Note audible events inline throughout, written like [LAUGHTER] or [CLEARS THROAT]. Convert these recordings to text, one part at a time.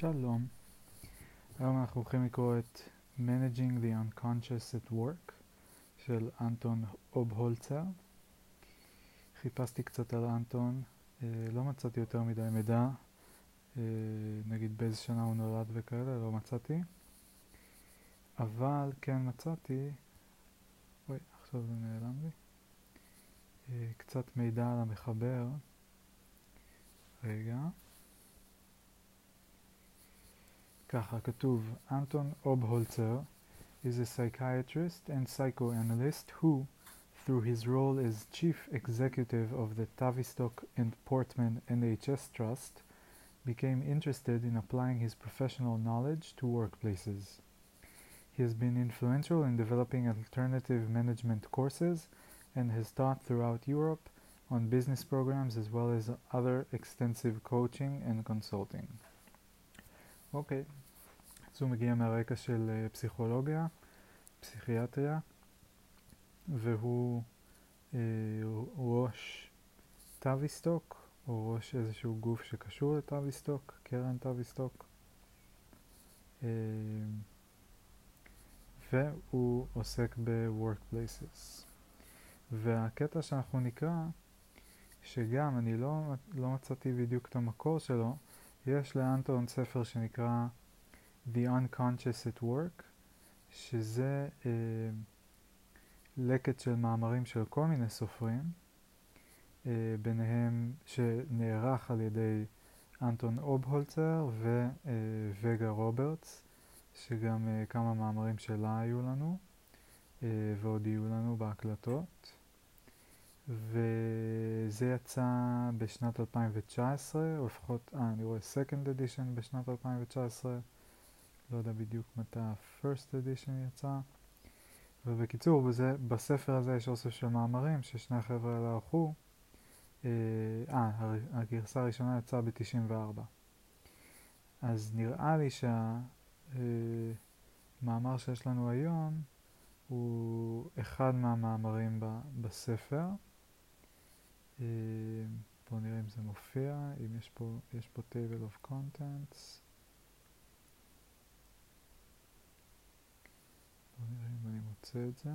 שלום, היום אנחנו הולכים לקרוא את Managing the Unconscious at Work של אנטון אובהולצר. חיפשתי קצת על אנטון, אה, לא מצאתי יותר מדי מידע, אה, נגיד באיזה שנה הוא נולד וכאלה, לא מצאתי. אבל כן מצאתי, אוי, עכשיו זה נעלם לי, אה, קצת מידע על המחבר. רגע. ככה כתוב, אנטון אובהולצר is a psychiatrist and psychoanalyst who, through his role as chief executive of the Tavistock and Portman NHS Trust, became interested in applying his professional knowledge to workplaces. He has been influential in developing alternative management courses and has taught throughout Europe on business programs as well as other extensive coaching and consulting. אוקיי, אז הוא מגיע מהרקע של uh, פסיכולוגיה, פסיכיאטריה, והוא uh, ראש טאביסטוק, או ראש איזשהו גוף שקשור לטאביסטוק, קרן טאביסטוק, uh, והוא עוסק ב-workplaces. והקטע שאנחנו נקרא, שגם אני לא, לא מצאתי בדיוק את המקור שלו, יש לאנטון ספר שנקרא The Unconscious at Work, שזה אה, לקט של מאמרים של כל מיני סופרים, אה, ביניהם שנערך על ידי אנטון אובהולצר ווגה רוברטס, שגם אה, כמה מאמרים שלה היו לנו, אה, ועוד יהיו לנו בהקלטות. וזה יצא בשנת 2019, או לפחות, אה, אני רואה second edition בשנת 2019, לא יודע בדיוק מתי ה-first edition יצא. ובקיצור, בזה, בספר הזה יש אוסף של מאמרים ששני החבר'ה האלה ערכו. אה, אה הגרסה הראשונה יצאה ב-94. אז נראה לי שהמאמר אה, שיש לנו היום הוא אחד מהמאמרים ב, בספר. אה, בואו נראה אם זה מופיע, אם יש פה, יש פה table of contents. בואו נראה אם אני מוצא את זה.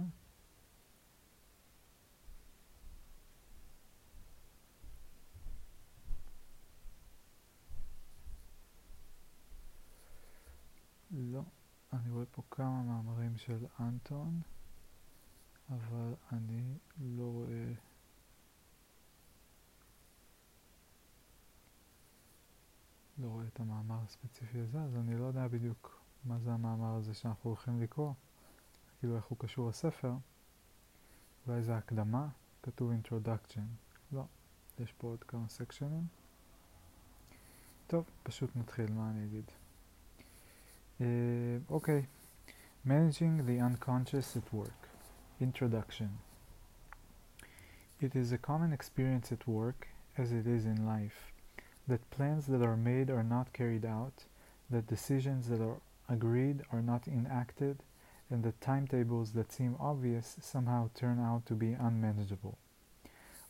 לא, אני רואה פה כמה מאמרים של אנטון, אבל אני לא רואה... לא רואה את המאמר הספציפי הזה, אז אני לא יודע בדיוק מה זה המאמר הזה שאנחנו הולכים לקרוא. כאילו איך הוא קשור לספר, אולי זה הקדמה, כתוב introduction, לא, יש פה עוד כמה סקשנים. טוב, פשוט נתחיל, מה אני אגיד? אוקיי, uh, okay. Managing the Unconscious at Work Introduction It is a common experience at work, as it is in life, that plans that are made are not carried out, that decisions that are agreed are not enacted, and that timetables that seem obvious somehow turn out to be unmanageable.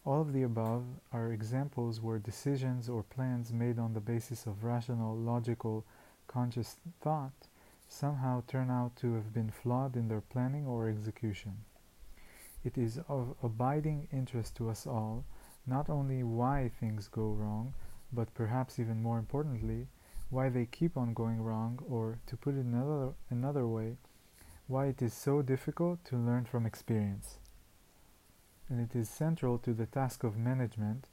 All of the above are examples where decisions or plans made on the basis of rational, logical, conscious thought somehow turn out to have been flawed in their planning or execution. It is of abiding interest to us all not only why things go wrong, but perhaps even more importantly, why they keep on going wrong, or to put it another, another way, why it is so difficult to learn from experience. And it is central to the task of management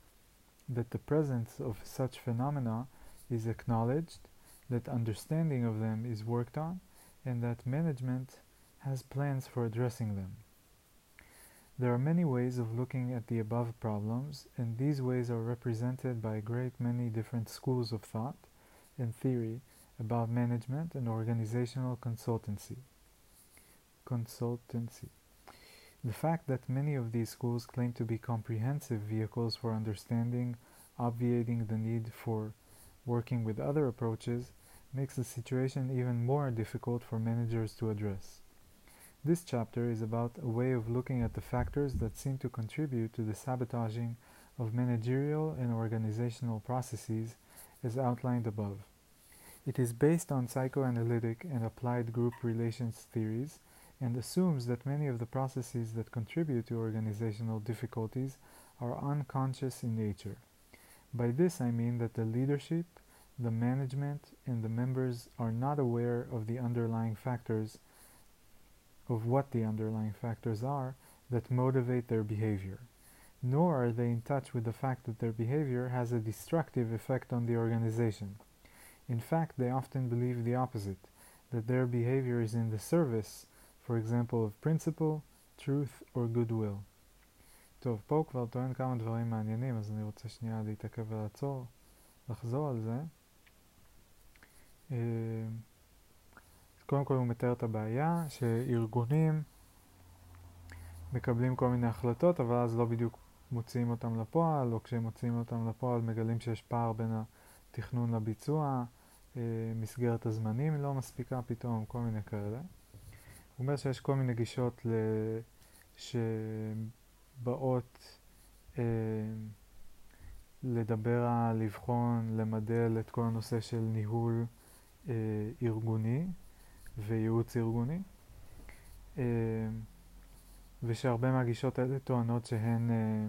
that the presence of such phenomena is acknowledged, that understanding of them is worked on, and that management has plans for addressing them. There are many ways of looking at the above problems, and these ways are represented by a great many different schools of thought and theory about management and organizational consultancy consultancy. The fact that many of these schools claim to be comprehensive vehicles for understanding, obviating the need for working with other approaches, makes the situation even more difficult for managers to address. This chapter is about a way of looking at the factors that seem to contribute to the sabotaging of managerial and organizational processes as outlined above. It is based on psychoanalytic and applied group relations theories and assumes that many of the processes that contribute to organizational difficulties are unconscious in nature. By this I mean that the leadership, the management, and the members are not aware of the underlying factors, of what the underlying factors are that motivate their behavior. Nor are they in touch with the fact that their behavior has a destructive effect on the organization. In fact, they often believe the opposite, that their behavior is in the service, for example, of principle, truth, or goodwill. טוב, פה הוא כבר טוען כמה דברים מעניינים, אז אני רוצה שנייה להתעכב ולעצור, לחזור על זה. קודם כל הוא מתאר את הבעיה, שארגונים מקבלים כל מיני החלטות, אבל אז לא בדיוק מוציאים אותם לפועל, או כשהם מוציאים אותם לפועל מגלים שיש פער בין התכנון לביצוע, מסגרת הזמנים לא מספיקה פתאום, כל מיני כאלה. אומר שיש כל מיני גישות שבאות אה, לדבר על לבחון, למדל את כל הנושא של ניהול אה, ארגוני וייעוץ ארגוני, אה, ושהרבה מהגישות האלה טוענות שהן אה,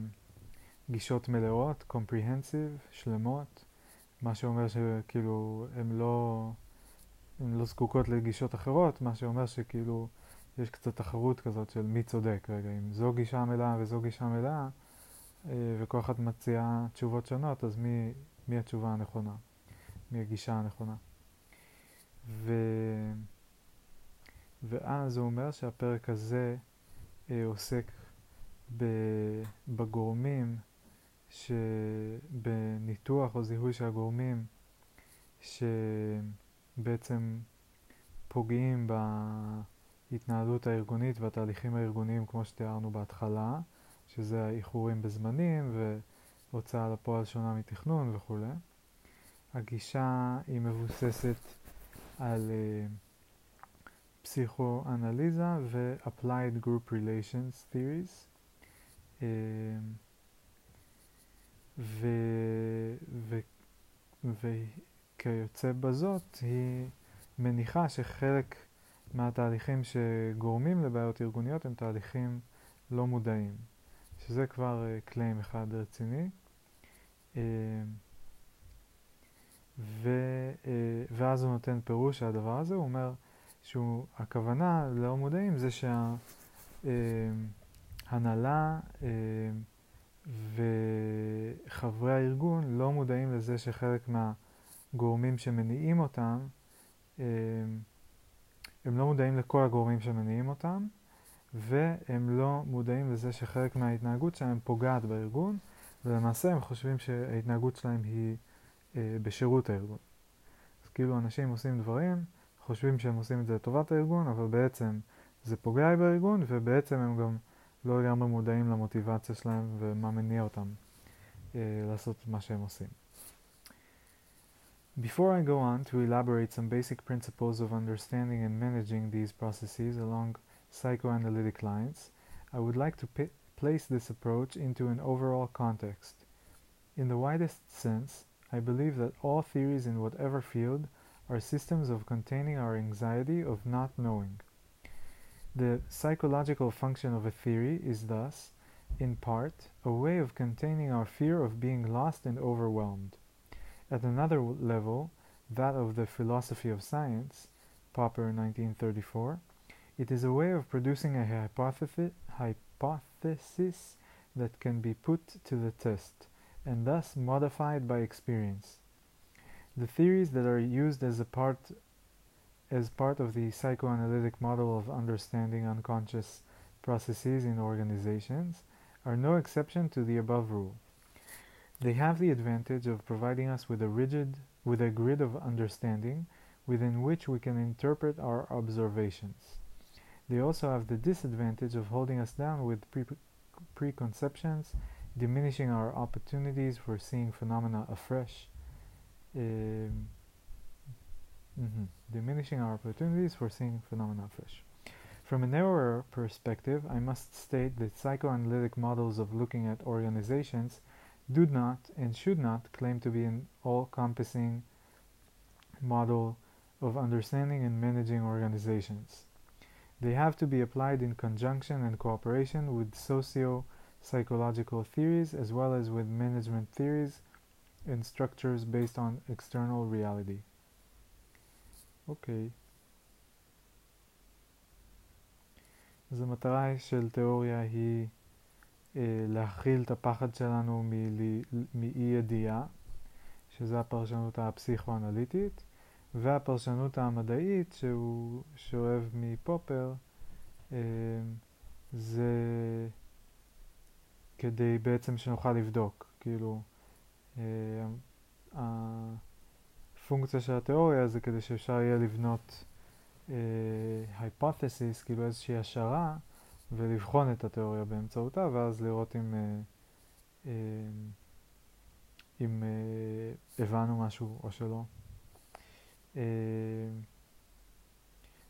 גישות מלאות, comprehensive, שלמות, מה שאומר שכאילו הן לא, לא זקוקות לגישות אחרות, מה שאומר שכאילו יש קצת תחרות כזאת של מי צודק רגע, אם זו גישה מלאה וזו גישה מלאה אה, וכל אחת מציעה תשובות שונות, אז מי, מי התשובה הנכונה, מי הגישה הנכונה. ו... ואז הוא אומר שהפרק הזה אה, עוסק בגורמים שבניתוח או זיהוי של הגורמים שבעצם פוגעים בהתנהלות הארגונית והתהליכים הארגוניים כמו שתיארנו בהתחלה, שזה האיחורים בזמנים והוצאה לפועל שונה מתכנון וכולי. הגישה היא מבוססת על uh, פסיכואנליזה ו-applied group relations theories. Uh, ו, ו, וכיוצא בזאת היא מניחה שחלק מהתהליכים שגורמים לבעיות ארגוניות הם תהליכים לא מודעים, שזה כבר קליים uh, אחד רציני. Uh, ו, uh, ואז הוא נותן פירוש של הדבר הזה, הוא אומר שהכוונה לא מודעים זה שהנהלה uh, וחברי הארגון לא מודעים לזה שחלק מהגורמים שמניעים אותם, הם, לא מודעים לכל הגורמים שמניעים אותם, והם לא מודעים לזה שחלק מההתנהגות שלהם פוגעת בארגון, ולמעשה הם חושבים שההתנהגות שלהם היא אה, בשירות הארגון. אז כאילו אנשים עושים דברים, חושבים שהם עושים את זה לטובת הארגון, אבל בעצם זה פוגע בארגון, ובעצם הם גם לא לגמרי מודעים למוטיבציה שלהם ומה מניע אותם אה, לעשות מה שהם עושים. Before I go on to elaborate some basic principles of understanding and managing these processes along psychoanalytic lines, I would like to place this approach into an overall context. In the widest sense, I believe that all theories in whatever field are systems of containing our anxiety of not knowing. The psychological function of a theory is thus, in part, a way of containing our fear of being lost and overwhelmed. At another level, that of the philosophy of science, Popper 1934, it is a way of producing a hypothesis, hypothesis that can be put to the test, and thus modified by experience. The theories that are used as a part as part of the psychoanalytic model of understanding unconscious processes in organizations are no exception to the above rule. They have the advantage of providing us with a rigid with a grid of understanding within which we can interpret our observations. They also have the disadvantage of holding us down with pre preconceptions, diminishing our opportunities for seeing phenomena afresh. Um, Mm-hmm. Diminishing our opportunities for seeing phenomena afresh. From a narrower perspective, I must state that psychoanalytic models of looking at organizations do not and should not claim to be an all-encompassing model of understanding and managing organizations. They have to be applied in conjunction and cooperation with socio-psychological theories as well as with management theories and structures based on external reality. אוקיי. אז המטרה של תיאוריה היא אה, להכיל את הפחד שלנו מאי ידיעה, שזה הפרשנות הפסיכואנליטית, והפרשנות המדעית שהוא שואב מפופר אה, זה כדי בעצם שנוכל לבדוק, כאילו אה, הפונקציה של התיאוריה זה כדי שאפשר יהיה לבנות אה, כאילו איזושהי השערה, ולבחון את התיאוריה באמצעותה, ואז לראות אם, אה, אה, אם אה, הבנו משהו או שלא.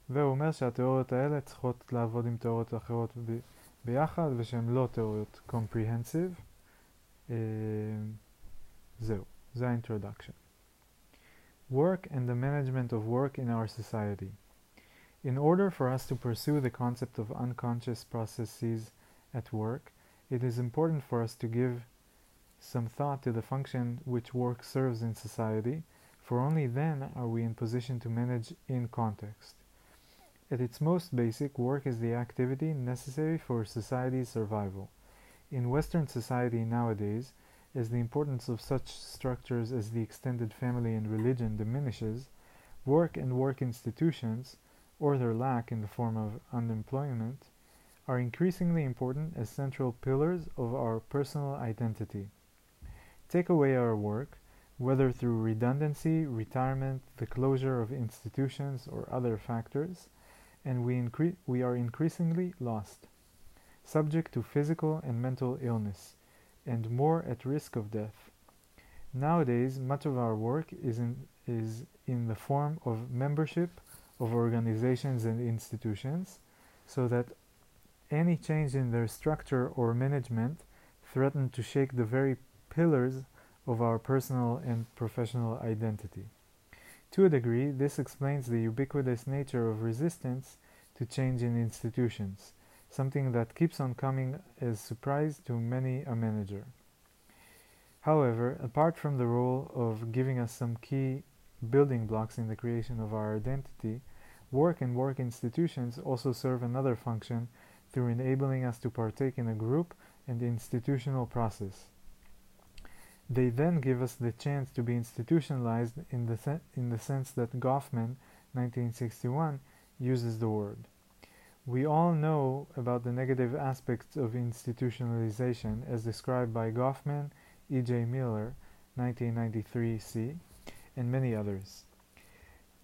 והוא אומר שהתיאוריות האלה צריכות לעבוד עם תיאוריות אחרות ב- ביחד, ושהן לא תיאוריות comprehensive. זהו, זה ה-introduction. Work and the management of work in our society. In order for us to pursue the concept of unconscious processes at work, it is important for us to give some thought to the function which work serves in society, for only then are we in position to manage in context. At its most basic, work is the activity necessary for society's survival. In Western society nowadays, as the importance of such structures as the extended family and religion diminishes, work and work institutions, or their lack in the form of unemployment, are increasingly important as central pillars of our personal identity. Take away our work, whether through redundancy, retirement, the closure of institutions, or other factors, and we, we are increasingly lost, subject to physical and mental illness, and more at risk of death. Nowadays, much of our work is in, is in the form of membership of organizations and institutions, so that any change in their structure or management threaten to shake the very pillars of our personal and professional identity. To a degree, this explains the ubiquitous nature of resistance to change in institutions, something that keeps on coming as surprise to many a manager. However, apart from the role of giving us some key building blocks in the creation of our identity, work and work institutions also serve another function through enabling us to partake in a group and institutional process. They then give us the chance to be institutionalized in the, in the sense that Goffman, 1961, uses the word. We all know about the negative aspects of institutionalization as described by Goffman, E.J. Miller, 1993c, and many others.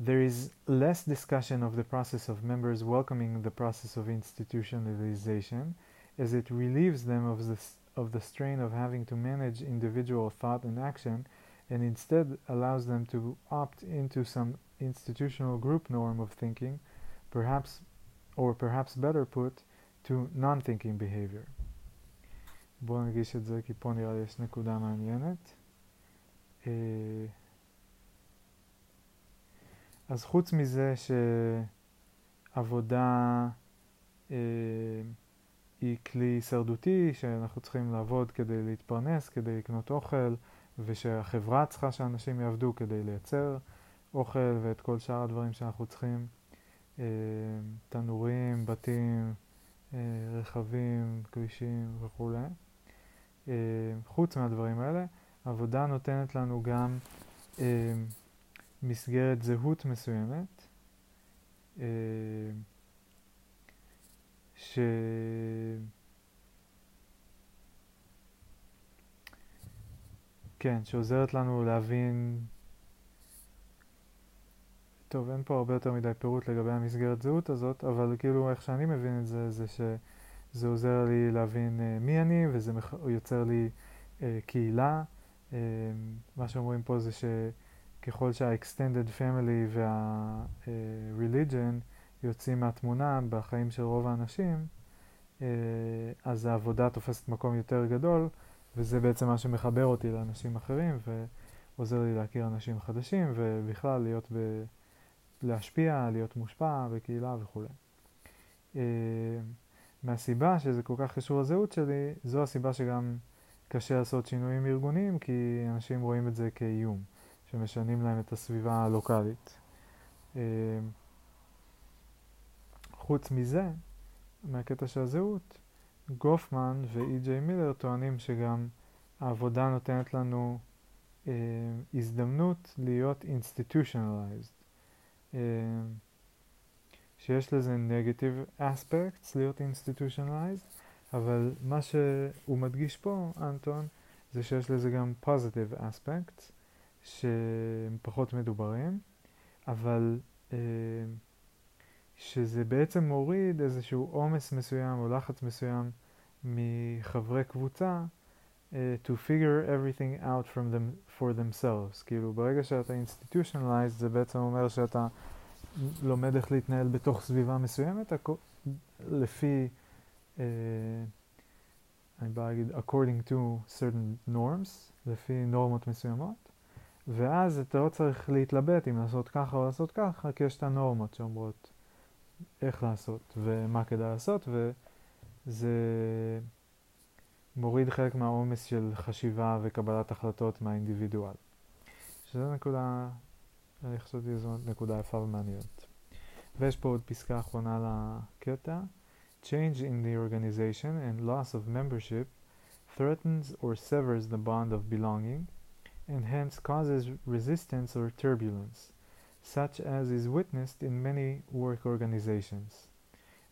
There is less discussion of the process of members welcoming the process of institutionalization as it relieves them of the, of the strain of having to manage individual thought and action and instead allows them to opt into some institutional group norm of thinking, perhaps or perhaps better put, to non-thinking behavior. בואו נגיש את זה כי פה נראה לי יש נקודה מעניינת. אז חוץ מזה שעבודה אה, היא כלי הישרדותי, שאנחנו צריכים לעבוד כדי להתפרנס, כדי לקנות אוכל, ושהחברה צריכה שאנשים יעבדו כדי לייצר אוכל ואת כל שאר הדברים שאנחנו צריכים, אה, תנורים, בתים, אה, רכבים, כבישים וכולי. אה, חוץ מהדברים האלה, עבודה נותנת לנו גם אה, מסגרת זהות מסוימת, אה, ש... כן, שעוזרת לנו להבין... טוב, אין פה הרבה יותר מדי פירוט לגבי המסגרת זהות הזאת, אבל כאילו איך שאני מבין את זה, זה שזה עוזר לי להבין uh, מי אני, וזה מח... יוצר לי uh, קהילה. Uh, מה שאומרים פה זה ש... ככל שה-extended family וה-religion יוצאים מהתמונה בחיים של רוב האנשים, אה, אז העבודה תופסת מקום יותר גדול, וזה בעצם מה שמחבר אותי לאנשים אחרים, עוזר לי להכיר אנשים חדשים ובכלל להיות ב... להשפיע, להיות מושפע בקהילה וכולי. Uh, מהסיבה שזה כל כך קשור לזהות שלי, זו הסיבה שגם קשה לעשות שינויים ארגוניים, כי אנשים רואים את זה כאיום, שמשנים להם את הסביבה הלוקאלית. Uh, חוץ מזה, מהקטע של הזהות, גופמן ואי.ג'יי מילר טוענים שגם העבודה נותנת לנו uh, הזדמנות להיות institutionalized. Uh, שיש לזה negative aspects להיות institutionalized, אבל מה שהוא מדגיש פה, אנטון, זה שיש לזה גם positive aspects, שהם פחות מדוברים, אבל uh, שזה בעצם מוריד איזשהו עומס מסוים או לחץ מסוים מחברי קבוצה uh, to figure everything out from them for themselves. כאילו ברגע שאתה institutionalized זה בעצם אומר שאתה לומד איך להתנהל בתוך סביבה מסוימת לפי, uh, אני בא להגיד according to certain norms, לפי נורמות מסוימות, ואז אתה לא צריך להתלבט אם לעשות ככה או לעשות ככה, כי יש את הנורמות שאומרות איך לעשות ומה כדאי לעשות, וזה מוריד חלק מהעומס של חשיבה וקבלת החלטות מהאינדיבידואל. שזו נקודה, אני חשבתי שזו נקודה יפה ומעניינת. ויש פה עוד פסקה אחרונה לקטע. Change in the organization and loss of membership threatens or severs the bond of belonging and hence causes resistance or turbulence. such as is witnessed in many work organizations.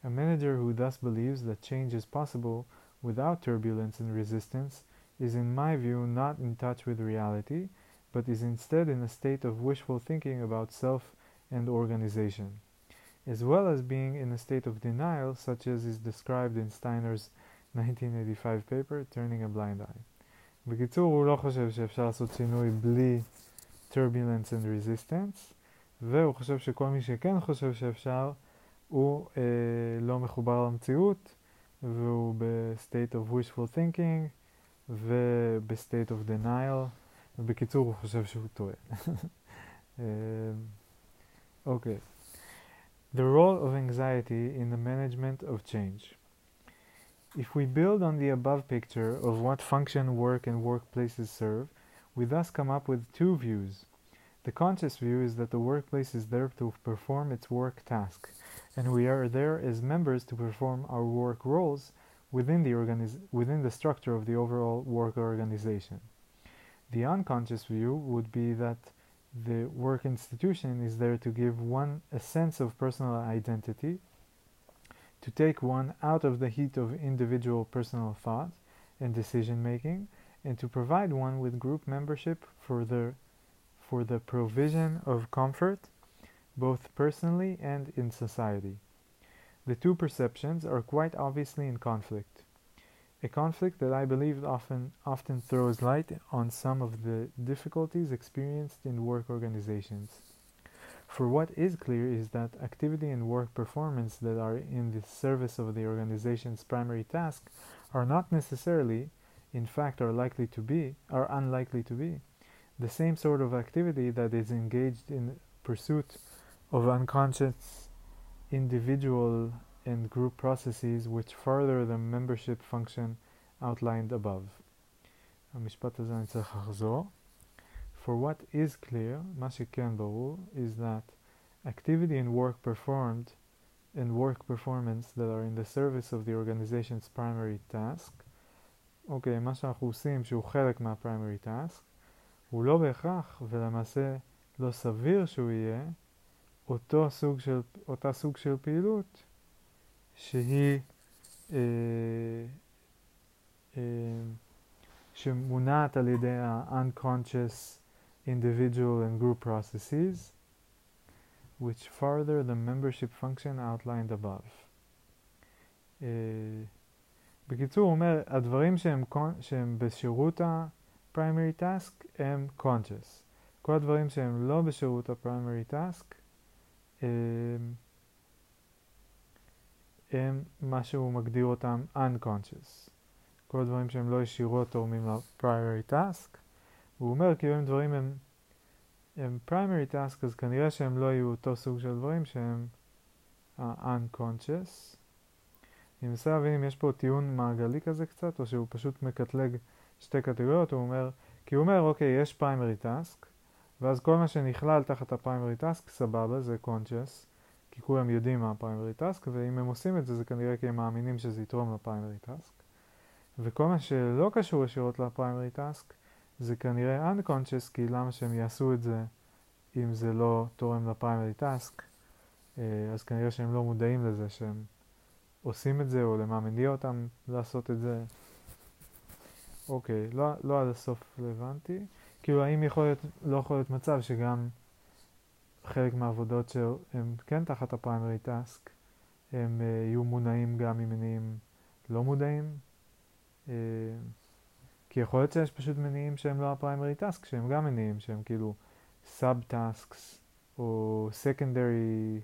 A manager who thus believes that change is possible without turbulence and resistance is, in my view, not in touch with reality, but is instead in a state of wishful thinking about self and organization, as well as being in a state of denial, such as is described in Steiner's 1985 paper, Turning a Blind Eye. בקיצור, הוא לא חושב שאפשר לעשות שינוי בלי turbulence and resistance, והוא חושב שכל מי שכן חושב שאפשר, הוא אה, לא מחובר למציאות, והוא ב-state of wishful thinking, וב-state of denial, ובקיצור הוא חושב שהוא טועה. אוקיי. okay. The role of anxiety in the management of change. If we build on the above picture of what function work and workplaces serve, we thus come up with two views. The conscious view is that the workplace is there to perform its work task, and we are there as members to perform our work roles within the, within the structure of the overall work organization. The unconscious view would be that the work institution is there to give one a sense of personal identity, to take one out of the heat of individual personal thought and decision making, and to provide one with group membership for the for the provision of comfort, both personally and in society. The two perceptions are quite obviously in conflict. A conflict that I believe often, often throws light on some of the difficulties experienced in work organizations. For what is clear is that activity and work performance that are in the service of the organization's primary task are not necessarily, in fact, are likely to be, are unlikely to be, the same sort of activity that is engaged in pursuit of unconscious individual and group processes which further the membership function outlined above. המשפט הזה אני צריך לחזור. For what is clear, מה שכן ברור, is that activity and work performed and work performance that are in the service of the organization's primary task, אוקיי, okay, מה שאנחנו עושים שהוא חלק מה-primary task, הוא לא בהכרח, ולמעשה לא סביר שהוא יהיה, אותו סוג של, אותה סוג של פעילות שהיא אה, אה, שמונעת על ידי ה-unconscious individual and group processes which further the membership function outlined above. Uh, בקיצור, הוא אומר, הדברים שהם, בשירות ה... primary task הם conscious. כל הדברים שהם לא בשירות ה-primary task הם מה שהוא מגדיר אותם unconscious. כל הדברים שהם לא ישירות תורמים ל-primary task הוא אומר כאילו אם דברים הם, הם primary task אז כנראה שהם לא יהיו אותו סוג של דברים שהם ה-unconscious. אני מנסה להבין אם יש פה טיעון מעגלי כזה קצת או שהוא פשוט מקטלג שתי קטגוריות, הוא אומר, כי הוא אומר אוקיי יש primary task ואז כל מה שנכלל תחת ה-primary task סבבה זה conscious כי כולם יודעים מה ה-primary task ואם הם עושים את זה זה כנראה כי הם מאמינים שזה יתרום ל-primary task וכל מה שלא קשור ישירות ל-primary task זה כנראה unconscious, כי למה שהם יעשו את זה אם זה לא תורם ל-primary task? אה, אז כנראה שהם לא מודעים לזה שהם עושים את זה, או למה מניע אותם לעשות את זה. אוקיי, לא, לא עד הסוף רלוונטי. כאילו, האם יכול להיות, לא יכול להיות מצב שגם חלק מהעבודות שהן כן תחת ה-primary task, הם uh, יהיו מונעים גם ממניעים לא מודעים? Uh, כי יכול להיות שיש פשוט מניעים שהם לא ה-primary task, שהם גם מניעים שהם כאילו sub-tasks, או secondary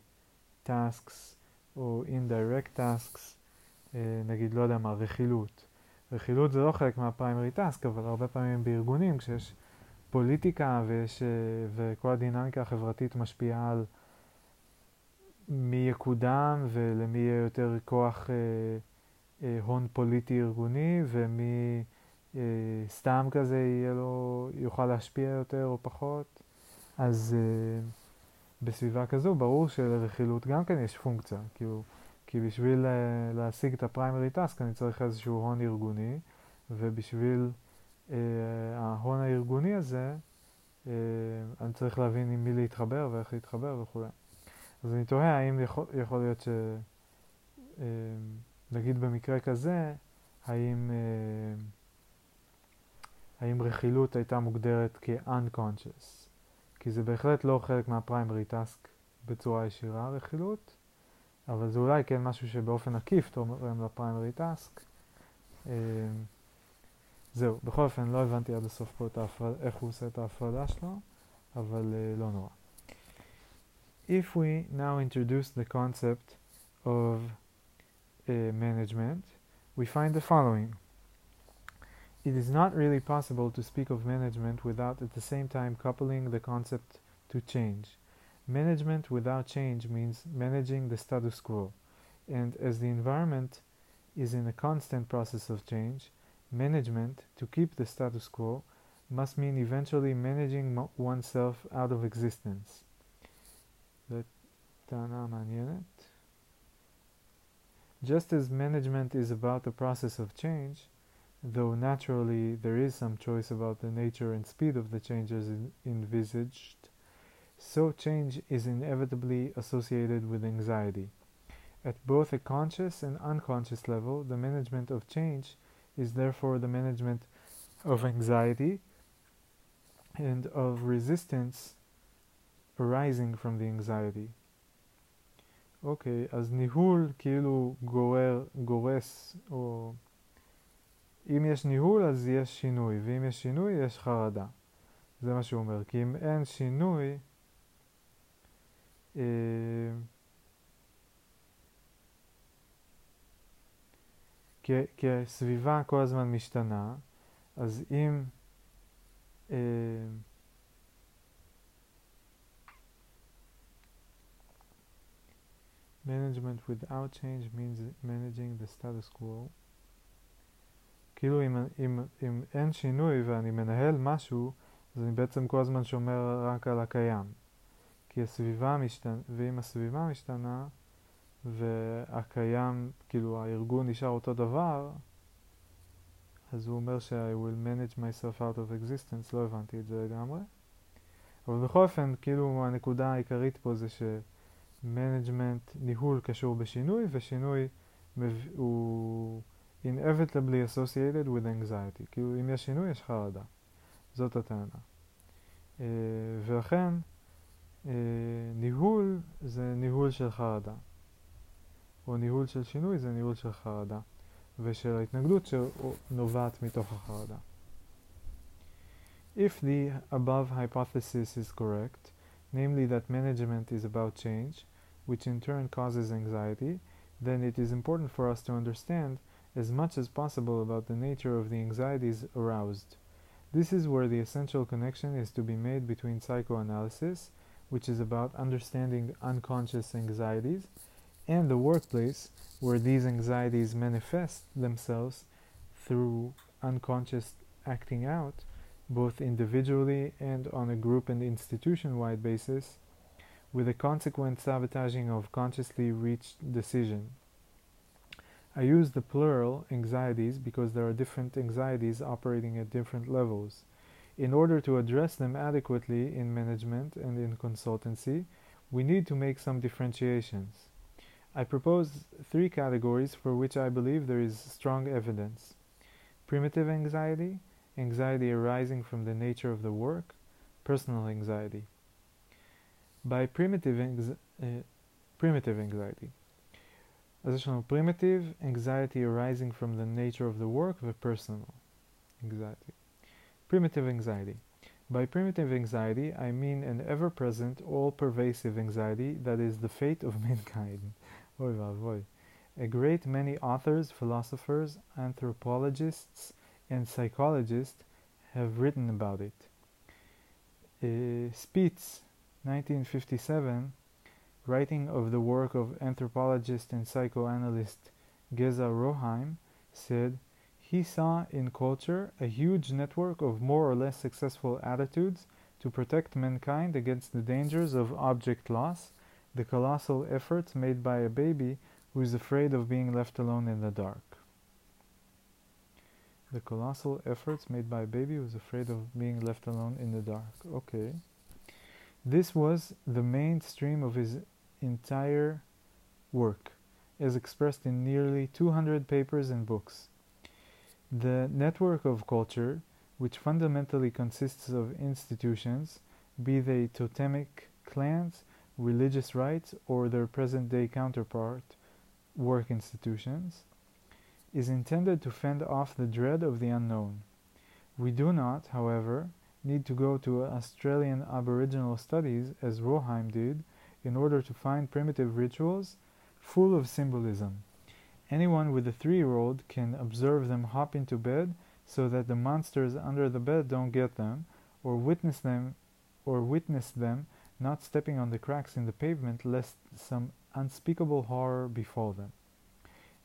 tasks, או indirect tasks, uh, נגיד, לא יודע מה, רכילות. רכילות זה לא חלק מה-primary task, אבל הרבה פעמים בארגונים, כשיש פוליטיקה ויש, uh, וכל הדינמיקה החברתית משפיעה על מי יקודם ולמי יהיה יותר כוח uh, uh, הון פוליטי ארגוני ומי... אה, סתם כזה יהיה לו, יוכל להשפיע יותר או פחות, אז אה, בסביבה כזו ברור שלרכילות גם כן יש פונקציה, כאילו, כי בשביל אה, להשיג את הפריימרי טאסק אני צריך איזשהו הון ארגוני, ובשביל אה, ההון הארגוני הזה אה, אני צריך להבין עם מי להתחבר ואיך להתחבר וכו'. אז אני תוהה האם יכול, יכול להיות ש... אה, נגיד במקרה כזה, האם... אה, האם רכילות הייתה מוגדרת כ-unconscious, כי זה בהחלט לא חלק מה-primary task בצורה ישירה, רכילות, אבל זה אולי כן משהו שבאופן עקיף תורם ל-primary task. אה, זהו, בכל אופן לא הבנתי עד הסוף פה ההפרד... איך הוא עושה את ההפרדה שלו, אבל uh, לא נורא. If we now introduce the concept of uh, management, we find the following. It is not really possible to speak of management without at the same time coupling the concept to change. Management without change means managing the status quo, and as the environment is in a constant process of change, management, to keep the status quo, must mean eventually managing oneself out of existence. Just as management is about the process of change, though naturally there is some choice about the nature and speed of the changes envisaged, so change is inevitably associated with anxiety. At both a conscious and unconscious level, the management of change is therefore the management of anxiety and of resistance arising from the anxiety. אוקיי, okay, אז ניהול כאילו גורר, גורס או אם יש ניהול אז יש שינוי, ואם יש שינוי יש חרדה. זה מה שהוא אומר, כי אם אין שינוי, אה, כי, הסביבה כל הזמן משתנה, אז אם אה, management without change means managing the status quo כאילו אם, אם, אם אין שינוי ואני מנהל משהו, אז אני בעצם כל הזמן שומר רק על הקיים. כי הסביבה משתנה, ואם הסביבה משתנה, והקיים, כאילו הארגון נשאר אותו דבר, אז הוא אומר ש- I will manage myself out of existence, לא הבנתי את זה לגמרי. אבל בכל אופן, כאילו הנקודה העיקרית פה זה ש-management, ניהול קשור בשינוי, ושינוי הוא inevitably associated with anxiety. כאילו אם יש שינוי יש חרדה. זאת הטענה. Uh, ולכן uh, ניהול זה ניהול של חרדה. או ניהול של שינוי זה ניהול של חרדה. ושל ההתנגדות שנובעת מתוך החרדה. If the above hypothesis is correct, namely that management is about change, which in turn causes anxiety, then it is important for us to understand as much as possible about the nature of the anxieties aroused. This is where the essential connection is to be made between psychoanalysis, which is about understanding unconscious anxieties, and the workplace, where these anxieties manifest themselves through unconscious acting out, both individually and on a group and institution wide basis, with a consequent sabotaging of consciously reached decision. I use the plural anxieties because there are different anxieties operating at different levels. In order to address them adequately in management and in consultancy, we need to make some differentiations. I propose three categories for which I believe there is strong evidence primitive anxiety, anxiety arising from the nature of the work, personal anxiety. By primitive, uh, primitive anxiety, Additional primitive anxiety arising from the nature of the work the personal anxiety. Primitive anxiety. By primitive anxiety, I mean an ever present, all pervasive anxiety that is the fate of [LAUGHS] mankind. Oy vavoy. A great many authors, philosophers, anthropologists, and psychologists have written about it. Uh, Spitz, 1957, writing of the work of anthropologist and psychoanalyst Geza Roheim said, he saw in culture a huge network of more or less successful attitudes to protect mankind against the dangers of object loss, the colossal efforts made by a baby who is afraid of being left alone in the dark. The colossal efforts made by a baby who is afraid of being left alone in the dark. Okay. This was the mainstream of his entire work, as expressed in nearly 200 papers and books. The network of culture, which fundamentally consists of institutions, be they totemic clans, religious rites, or their present day counterpart, work institutions, is intended to fend off the dread of the unknown. We do not, however, need to go to Australian Aboriginal studies as Roheim did in order to find primitive rituals full of symbolism. Anyone with a three year old can observe them hop into bed so that the monsters under the bed don't get them, or witness them or witness them not stepping on the cracks in the pavement lest some unspeakable horror befall them.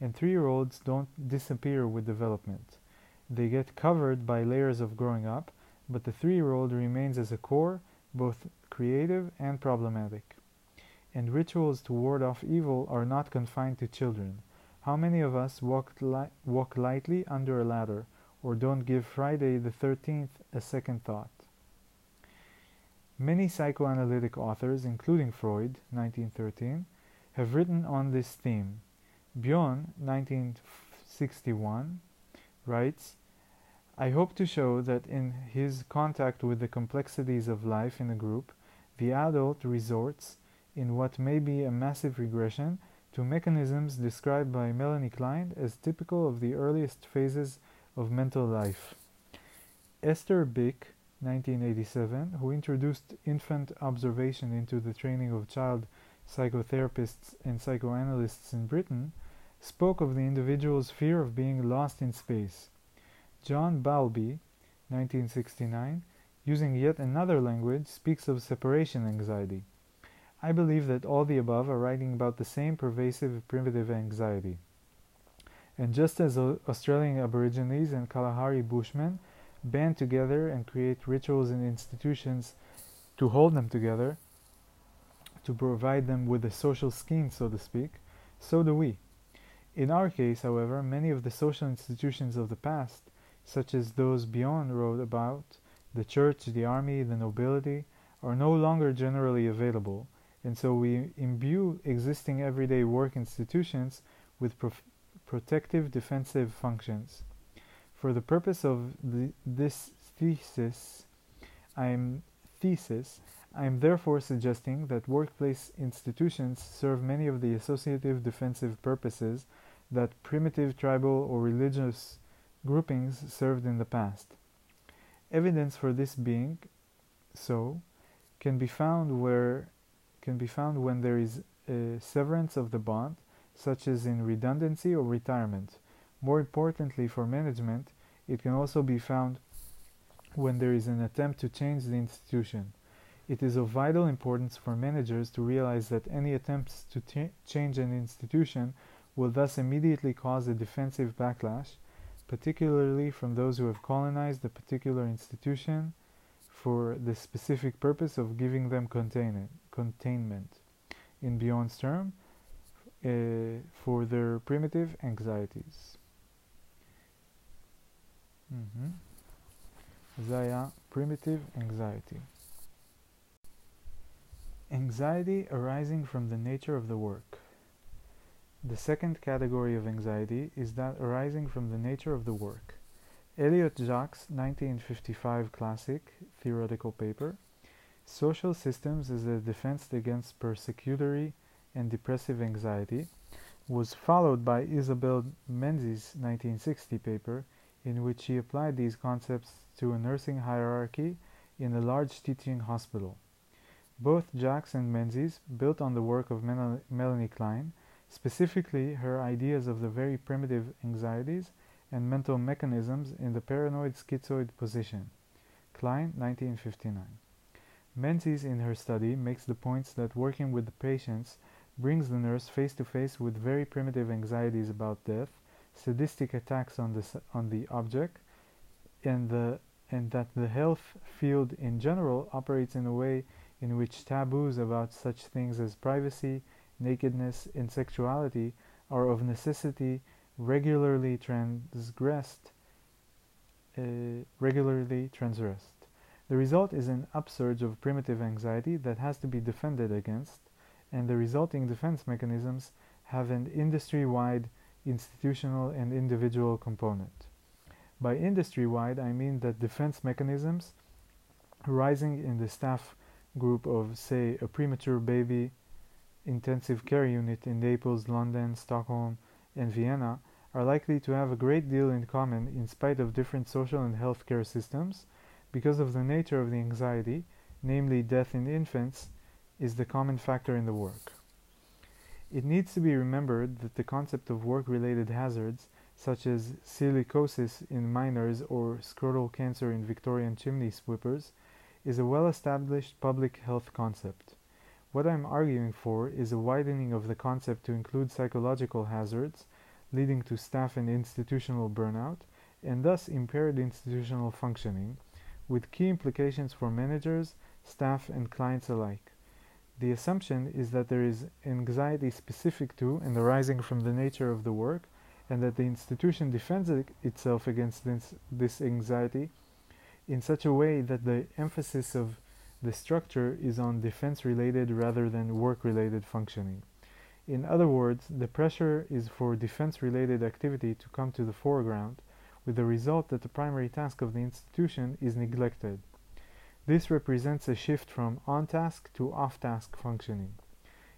And three year olds don't disappear with development. They get covered by layers of growing up, but the three year old remains as a core, both creative and problematic. And rituals to ward off evil are not confined to children. How many of us walk, li- walk lightly under a ladder or don't give Friday the 13th a second thought? Many psychoanalytic authors, including Freud, 1913, have written on this theme. Bion, 1961, writes, I hope to show that in his contact with the complexities of life in a group, the adult resorts, in what may be a massive regression, to mechanisms described by Melanie Klein as typical of the earliest phases of mental life. Esther Bick, 1987, who introduced infant observation into the training of child psychotherapists and psychoanalysts in Britain, spoke of the individual's fear of being lost in space. John Bowlby, 1969, using yet another language, speaks of separation anxiety. I believe that all the above are writing about the same pervasive primitive anxiety. And just as Australian Aborigines and Kalahari Bushmen band together and create rituals and institutions to hold them together, to provide them with a social scheme, so to speak, so do we. In our case, however, many of the social institutions of the past, such as those Bion wrote about, the church, the army, the nobility, are no longer generally available, and so we imbue existing everyday work institutions with protective defensive functions. For the purpose of this thesis, I'm thesis, I am therefore suggesting that workplace institutions serve many of the associative defensive purposes that primitive tribal or religious groupings served in the past. Evidence for this being so can be found where can be found when there is a severance of the bond, such as in redundancy or retirement. More importantly for management, it can also be found when there is an attempt to change the institution. It is of vital importance for managers to realize that any attempts to change an institution will thus immediately cause a defensive backlash, particularly from those who have colonized the particular institution for the specific purpose of giving them containment containment in Bion's term uh, for their primitive anxieties. Mm -hmm. Zaya, primitive anxiety. Anxiety arising from the nature of the work. The second category of anxiety is that arising from the nature of the work. Elliott Jaques' 1955 classic, theoretical paper, Social Systems as a Defense Against Persecutory and Depressive Anxiety, was followed by Isabel Menzies' 1960 paper, in which she applied these concepts to a nursing hierarchy in a large teaching hospital. Both Jaques and Menzies built on the work of Melanie Klein, specifically her ideas of the very primitive anxieties and mental mechanisms in the paranoid schizoid position. Klein, 1959. Menzies, in her study, makes the points that working with the patients brings the nurse face to face with very primitive anxieties about death, sadistic attacks on the, on the object, and, the, and that the health field in general operates in a way in which taboos about such things as privacy, nakedness, and sexuality are of necessity regularly transgressed, uh, regularly transgressed. The result is an upsurge of primitive anxiety that has to be defended against, and the resulting defense mechanisms have an industry-wide institutional and individual component. By industry-wide, I mean that defense mechanisms arising in the staff group of, say, a premature baby intensive care unit in Naples, London, Stockholm, and Vienna are likely to have a great deal in common in spite of different social and healthcare systems because of the nature of the anxiety, namely death in infants, is the common factor in the work. It needs to be remembered that the concept of work-related hazards such as silicosis in miners or scrotal cancer in Victorian chimney sweepers is a well-established public health concept. What I'm arguing for is a widening of the concept to include psychological hazards, leading to staff and institutional burnout, and thus impaired institutional functioning, with key implications for managers, staff, and clients alike. The assumption is that there is anxiety specific to and arising from the nature of the work, and that the institution defends it itself against this, this anxiety in such a way that the emphasis of the structure is on defense-related rather than work-related functioning. In other words, the pressure is for defense-related activity to come to the foreground, with the result that the primary task of the institution is neglected. This represents a shift from on-task to off-task functioning.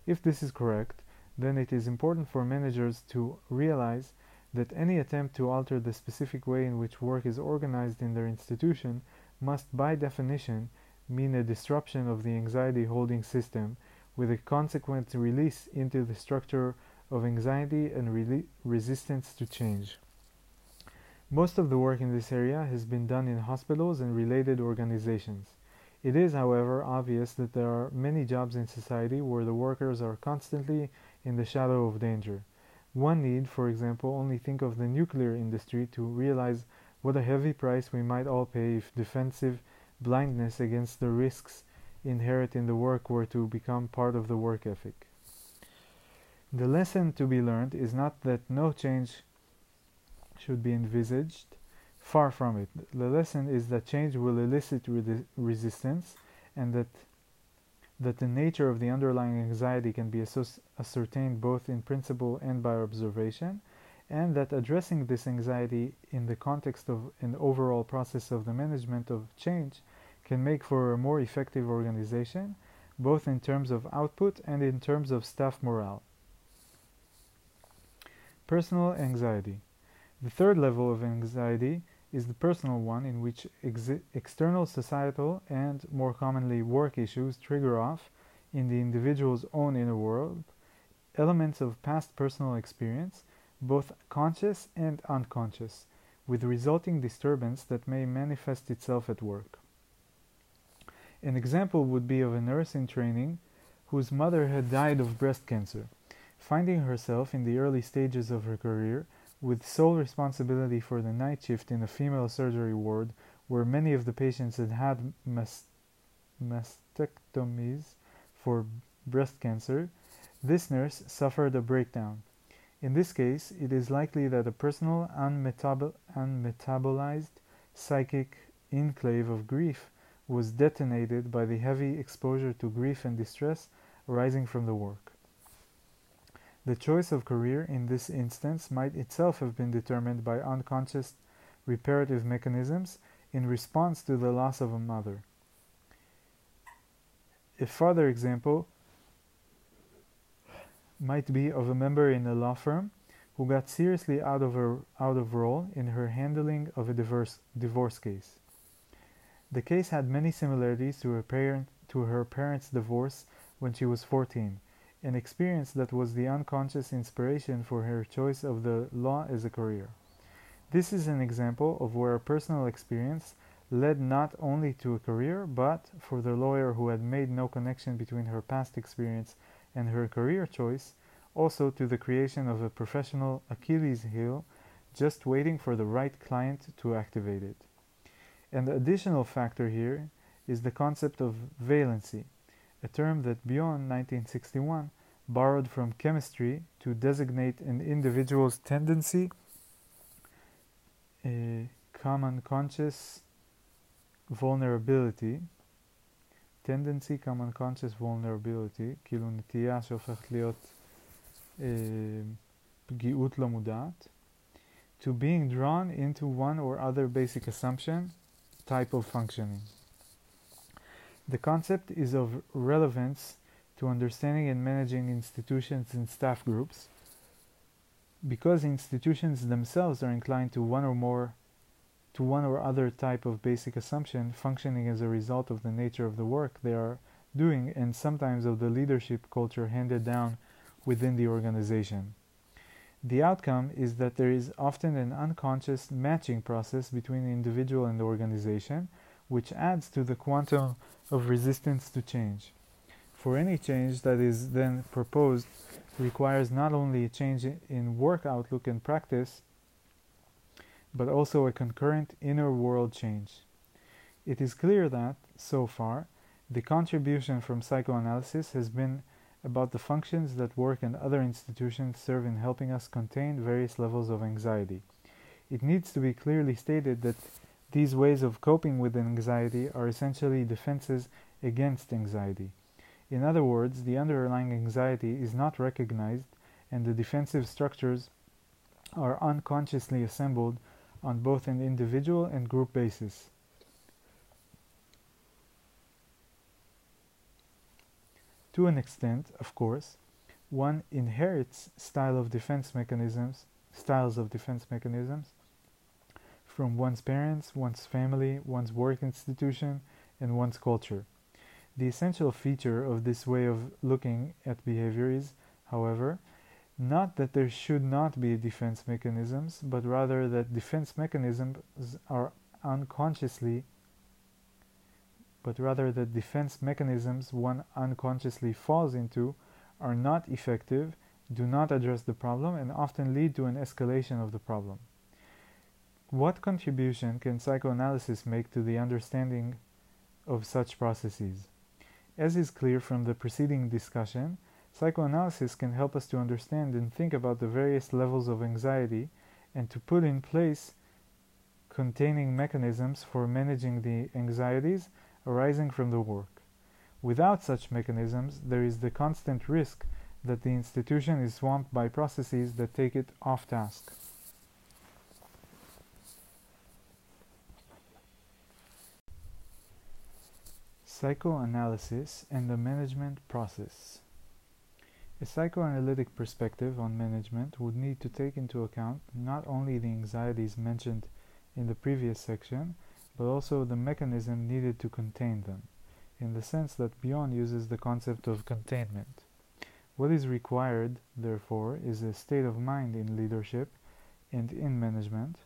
If this is correct, then it is important for managers to realize that any attempt to alter the specific way in which work is organized in their institution must by definition mean a disruption of the anxiety holding system with a consequent release into the structure of anxiety and resistance to change. Most of the work in this area has been done in hospitals and related organizations. It is, however, obvious that there are many jobs in society where the workers are constantly in the shadow of danger. One need, for example, only think of the nuclear industry to realize what a heavy price we might all pay if defensive blindness against the risks inherent in the work were to become part of the work ethic. The lesson to be learned is not that no change should be envisaged, far from it. The lesson is that change will elicit re resistance and that that the nature of the underlying anxiety can be ascertained both in principle and by observation, and that addressing this anxiety in the context of an overall process of the management of change can make for a more effective organization, both in terms of output and in terms of staff morale. Personal anxiety. The third level of anxiety is the personal one in which external societal and, more commonly, work issues trigger off, in the individual's own inner world, elements of past personal experience, both conscious and unconscious, with resulting disturbance that may manifest itself at work. An example would be of a nurse in training whose mother had died of breast cancer. Finding herself in the early stages of her career with sole responsibility for the night shift in a female surgery ward where many of the patients had had mastectomies for breast cancer, this nurse suffered a breakdown. In this case, it is likely that a personal unmetabol unmetabolized psychic enclave of grief was detonated by the heavy exposure to grief and distress arising from the work. The choice of career in this instance might itself have been determined by unconscious reparative mechanisms in response to the loss of a mother. A further example might be of a member in a law firm who got seriously out of, her, out of role in her handling of a divorce, divorce case. The case had many similarities to her, parent, to her parents' divorce when she was 14, an experience that was the unconscious inspiration for her choice of the law as a career. This is an example of where a personal experience led not only to a career, but for the lawyer who had made no connection between her past experience and her career choice, also to the creation of a professional Achilles heel just waiting for the right client to activate it. The additional factor here is the concept of valency, a term that Bion 1961 borrowed from chemistry to designate an individual's tendency, a common conscious vulnerability, tendency, common conscious vulnerability, כאילו נטייה שהופכת להיות uh, פגיעות לא מודעת, to being drawn into one or other basic assumption, type of functioning. The concept is of relevance to understanding and managing institutions and staff groups because institutions themselves are inclined to one or more to one or other type of basic assumption functioning as a result of the nature of the work they are doing and sometimes of the leadership culture handed down within the organization. The outcome is that there is often an unconscious matching process between the individual and the organization, which adds to the quantum of resistance to change. For any change that is then proposed requires not only a change in work outlook and practice, but also a concurrent inner world change. It is clear that, so far, the contribution from psychoanalysis has been about the functions that work and other institutions serve in helping us contain various levels of anxiety. It needs to be clearly stated that these ways of coping with anxiety are essentially defenses against anxiety. In other words, the underlying anxiety is not recognized and the defensive structures are unconsciously assembled on both an individual and group basis. To an extent, of course, one inherits style of defense mechanisms, styles of defense mechanisms from one's parents, one's family, one's work institution, and one's culture. The essential feature of this way of looking at behavior is, however, not that there should not be defense mechanisms, but rather that defense mechanisms are unconsciously but rather that defense mechanisms one unconsciously falls into are not effective, do not address the problem, and often lead to an escalation of the problem. What contribution can psychoanalysis make to the understanding of such processes? As is clear from the preceding discussion, Psychoanalysis can help us to understand and think about the various levels of anxiety and to put in place containing mechanisms for managing the anxieties arising from the work. Without such mechanisms, there is the constant risk that the institution is swamped by processes that take it off task. Psychoanalysis and the management process. A psychoanalytic perspective on management would need to take into account not only the anxieties mentioned in the previous section, but also the mechanism needed to contain them, in the sense that Bion uses the concept of containment. What is required, therefore, is a state of mind in leadership and in management,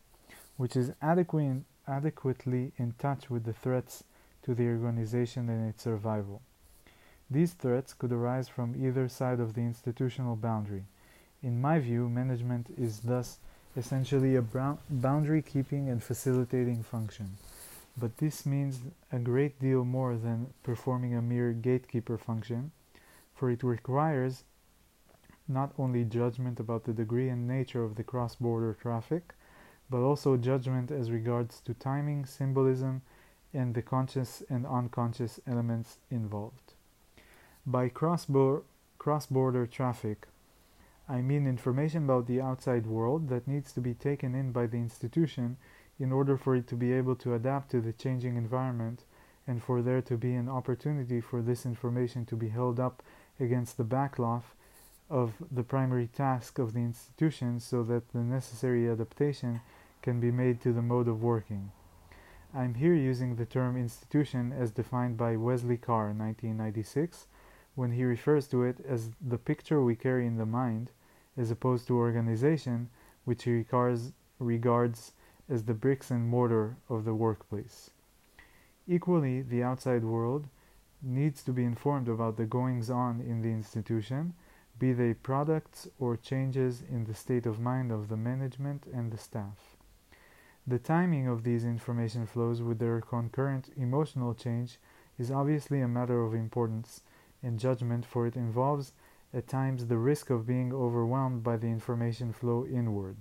which is adequately, adequately in touch with the threats to the organization and its survival. These threats could arise from either side of the institutional boundary. In my view, management is thus essentially a boundary keeping and facilitating function. But this means a great deal more than performing a mere gatekeeper function, for it requires not only judgment about the degree and nature of the cross border traffic, but also judgment as regards to timing, symbolism, and the conscious and unconscious elements involved. By cross border traffic, I mean information about the outside world that needs to be taken in by the institution in order for it to be able to adapt to the changing environment and for there to be an opportunity for this information to be held up against the backlash of the primary task of the institution so that the necessary adaptation can be made to the mode of working. I'm here using the term institution as defined by Wesley Carr in 1996 when he refers to it as the picture we carry in the mind as opposed to organization which he regards, regards as the bricks and mortar of the workplace. Equally, the outside world needs to be informed about the goings on in the institution, be they products or changes in the state of mind of the management and the staff. The timing of these information flows with their concurrent emotional change is obviously a matter of importance and judgment, for it involves at times the risk of being overwhelmed by the information flow inward,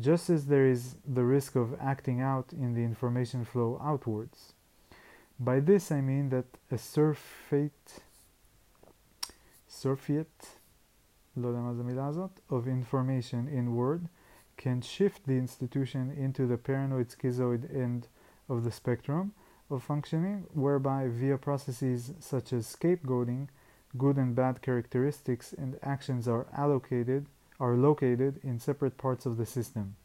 just as there is the risk of acting out in the information flow outwards. By this I mean that a surfeit, surfeit, of information inward can shift the institution into the paranoid schizoid end of the spectrum of functioning, whereby via processes such as scapegoating, good and bad characteristics and actions are allocated are located in separate parts of the system.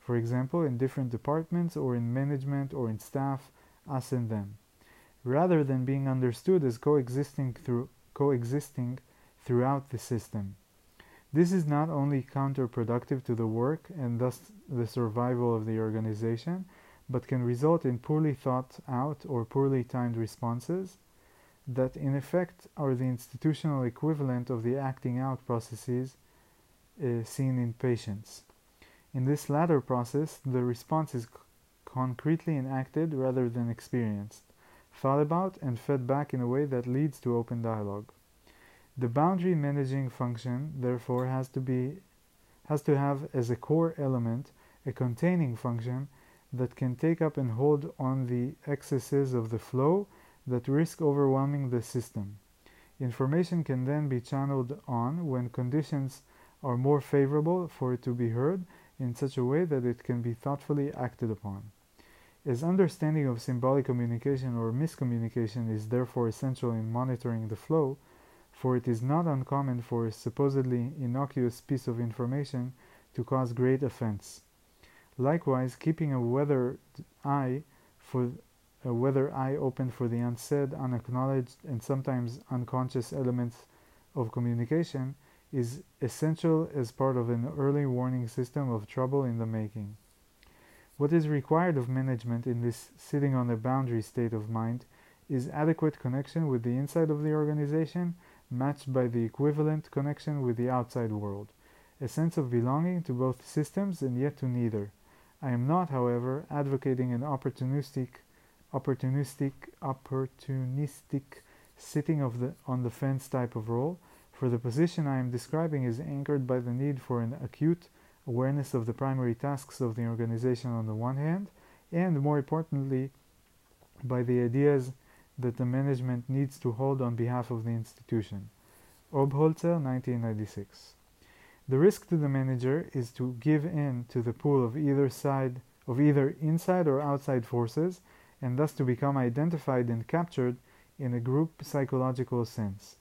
For example, in different departments or in management or in staff, us and them, rather than being understood as coexisting through coexisting throughout the system. This is not only counterproductive to the work and thus the survival of the organization, but can result in poorly thought out or poorly timed responses that in effect are the institutional equivalent of the acting out processes uh, seen in patients. In this latter process, the response is concretely enacted rather than experienced, thought about, and fed back in a way that leads to open dialogue. The boundary managing function, therefore, has to be has to have as a core element a containing function that can take up and hold on the excesses of the flow that risk overwhelming the system. Information can then be channeled on when conditions are more favorable for it to be heard in such a way that it can be thoughtfully acted upon. As understanding of symbolic communication or miscommunication is therefore essential in monitoring the flow, for it is not uncommon for a supposedly innocuous piece of information to cause great offense. Likewise, keeping a weather eye for a weather eye open for the unsaid, unacknowledged, and sometimes unconscious elements of communication is essential as part of an early warning system of trouble in the making. What is required of management in this sitting on the boundary state of mind is adequate connection with the inside of the organization matched by the equivalent connection with the outside world, a sense of belonging to both systems and yet to neither. I am not, however, advocating an opportunistic, opportunistic, opportunistic sitting of the, on the fence type of role, for the position I am describing is anchored by the need for an acute awareness of the primary tasks of the organization on the one hand, and more importantly, by the ideas that the management needs to hold on behalf of the institution. Obholzer, 1996. The risk to the manager is to give in to the pull of either side of either inside or outside forces and thus to become identified and captured in a group psychological sense.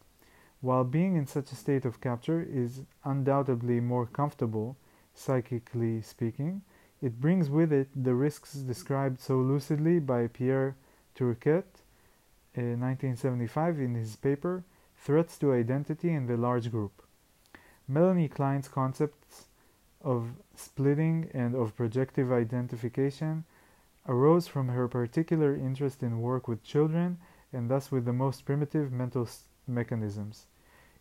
While being in such a state of capture is undoubtedly more comfortable, psychically speaking, it brings with it the risks described so lucidly by Pierre Turquet 1975 in his paper Threats to Identity in the Large Group. Melanie Klein's concepts of splitting and of projective identification arose from her particular interest in work with children and thus with the most primitive mental mechanisms.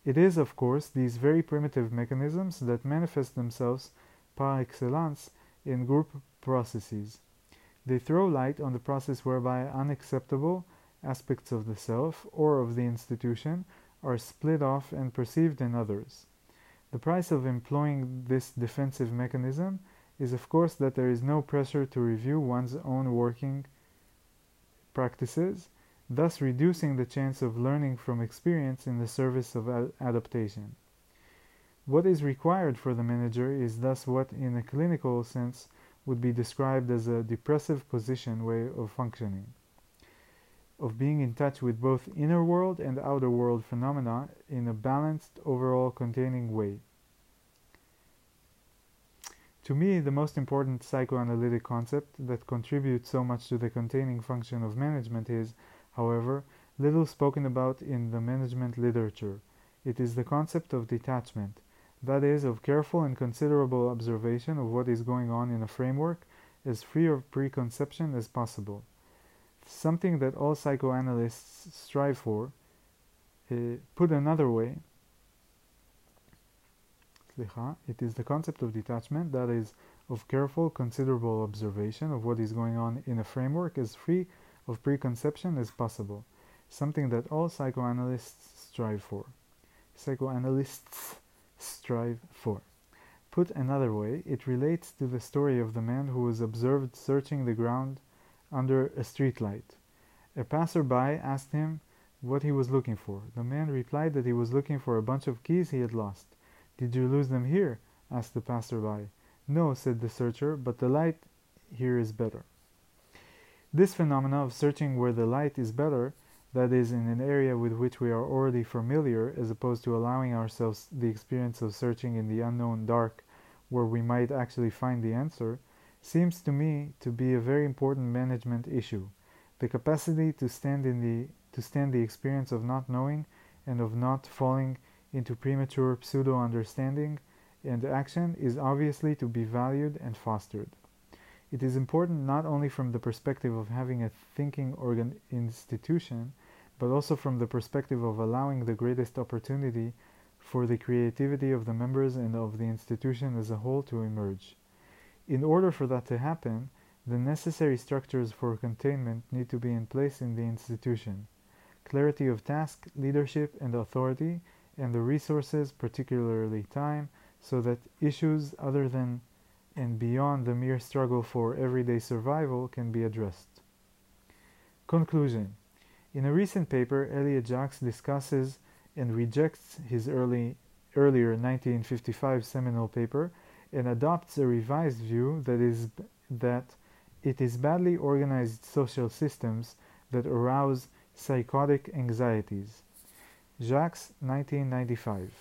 It is, of course, these very primitive mechanisms that manifest themselves par excellence in group processes. They throw light on the process whereby unacceptable aspects of the self or of the institution are split off and perceived in others. The price of employing this defensive mechanism is of course that there is no pressure to review one's own working practices, thus reducing the chance of learning from experience in the service of adaptation. What is required for the manager is thus what in a clinical sense would be described as a depressive position way of functioning, of being in touch with both inner world and outer world phenomena in a balanced, overall containing way. To me, the most important psychoanalytic concept that contributes so much to the containing function of management is, however, little spoken about in the management literature. It is the concept of detachment, that is, of careful and considerable observation of what is going on in a framework as free of preconception as possible. Something that all psychoanalysts strive for. Uh, put another way, it is the concept of detachment that is of careful, considerable observation of what is going on in a framework as free of preconception as possible, something that all psychoanalysts strive for. Psychoanalysts strive for. Put another way, it relates to the story of the man who was observed searching the ground under a streetlight. A passerby asked him what he was looking for. The man replied that he was looking for a bunch of keys he had lost. Did you lose them here? asked the passerby. No, said the searcher, but the light here is better. This phenomena of searching where the light is better, that is, in an area with which we are already familiar, as opposed to allowing ourselves the experience of searching in the unknown dark where we might actually find the answer, seems to me to be a very important management issue. The capacity to stand in the to stand the experience of not knowing and of not falling into premature pseudo understanding and action is obviously to be valued and fostered. It is important not only from the perspective of having a thinking organ institution, but also from the perspective of allowing the greatest opportunity for the creativity of the members and of the institution as a whole to emerge. In order for that to happen, the necessary structures for containment need to be in place in the institution. Clarity of task, leadership, and authority and the resources, particularly time, so that issues other than and beyond the mere struggle for everyday survival can be addressed. Conclusion In a recent paper, Elliott Jaques discusses and rejects his early, earlier 1955 seminal paper and adopts a revised view that is that it is badly organized social systems that arouse psychotic anxieties. Jaques, 1995.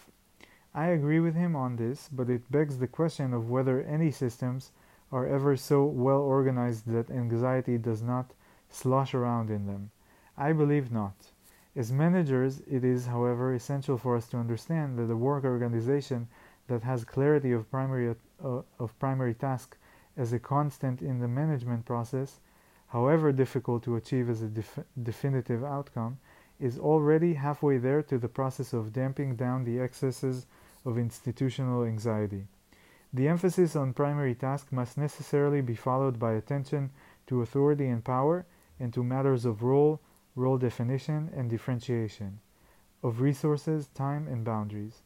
I agree with him on this, but it begs the question of whether any systems are ever so well organized that anxiety does not slosh around in them. I believe not. As managers, it is, however, essential for us to understand that the work organization that has clarity of primary, uh, of primary task as a constant in the management process, however difficult to achieve as a def definitive outcome, is already halfway there to the process of damping down the excesses of institutional anxiety. The emphasis on primary task must necessarily be followed by attention to authority and power and to matters of role, role definition, and differentiation, of resources, time, and boundaries.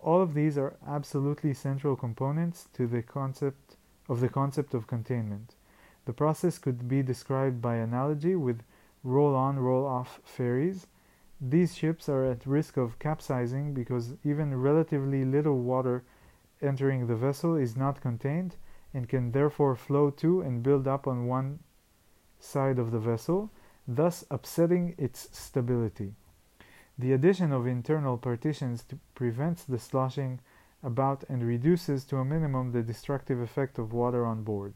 All of these are absolutely central components to the concept of the concept of containment. The process could be described by analogy with roll on, roll off ferries. These ships are at risk of capsizing because even relatively little water entering the vessel is not contained and can therefore flow to and build up on one side of the vessel, thus upsetting its stability. The addition of internal partitions prevents the sloshing about and reduces to a minimum the destructive effect of water on board.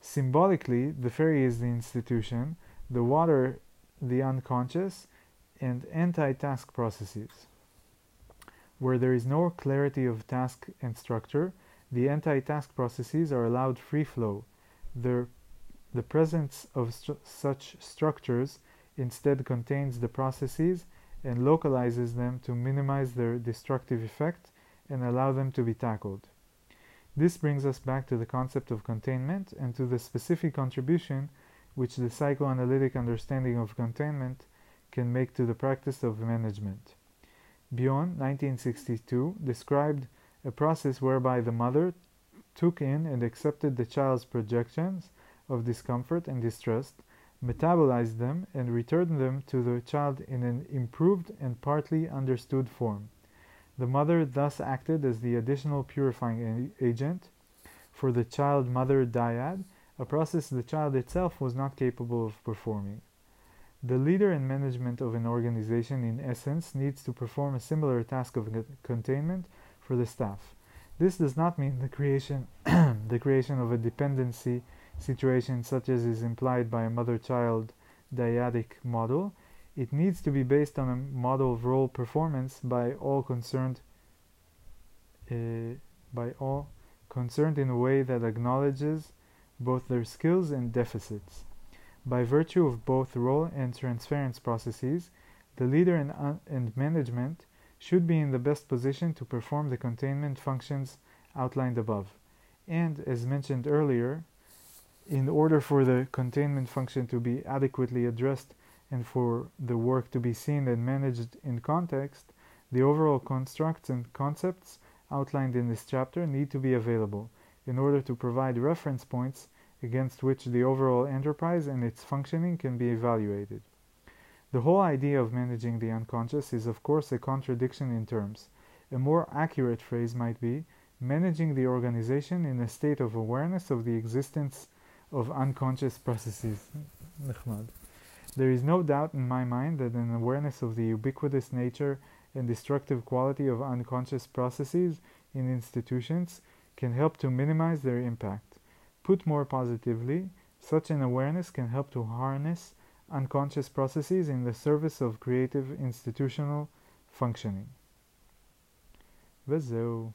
Symbolically, the ferry is the institution, the water, the unconscious, and anti-task processes. Where there is no clarity of task and structure, the anti-task processes are allowed free flow. Their, the presence of such structures instead contains the processes and localizes them to minimize their destructive effect and allow them to be tackled. This brings us back to the concept of containment and to the specific contribution which the psychoanalytic understanding of containment can make to the practice of management. Bion, 1962, described a process whereby the mother took in and accepted the child's projections of discomfort and distress, metabolized them, and returned them to the child in an improved and partly understood form. The mother thus acted as the additional purifying agent for the child mother dyad, a process the child itself was not capable of performing. The leader and management of an organization, in essence, needs to perform a similar task of containment for the staff. This does not mean the creation, [CLEARS THROAT] the creation of a dependency situation such as is implied by a mother-child dyadic model. It needs to be based on a model of role performance by all concerned, uh, by all concerned in a way that acknowledges both their skills and deficits. By virtue of both role and transference processes, the leader and, uh, and management should be in the best position to perform the containment functions outlined above. And, as mentioned earlier, in order for the containment function to be adequately addressed and for the work to be seen and managed in context, the overall constructs and concepts outlined in this chapter need to be available in order to provide reference points against which the overall enterprise and its functioning can be evaluated. The whole idea of managing the unconscious is of course a contradiction in terms. A more accurate phrase might be managing the organization in a state of awareness of the existence of unconscious processes. There is no doubt in my mind that an awareness of the ubiquitous nature and destructive quality of unconscious processes in institutions can help to minimize their impact. Put more positively, such an awareness can help to harness unconscious processes in the service of creative institutional functioning. וזהו.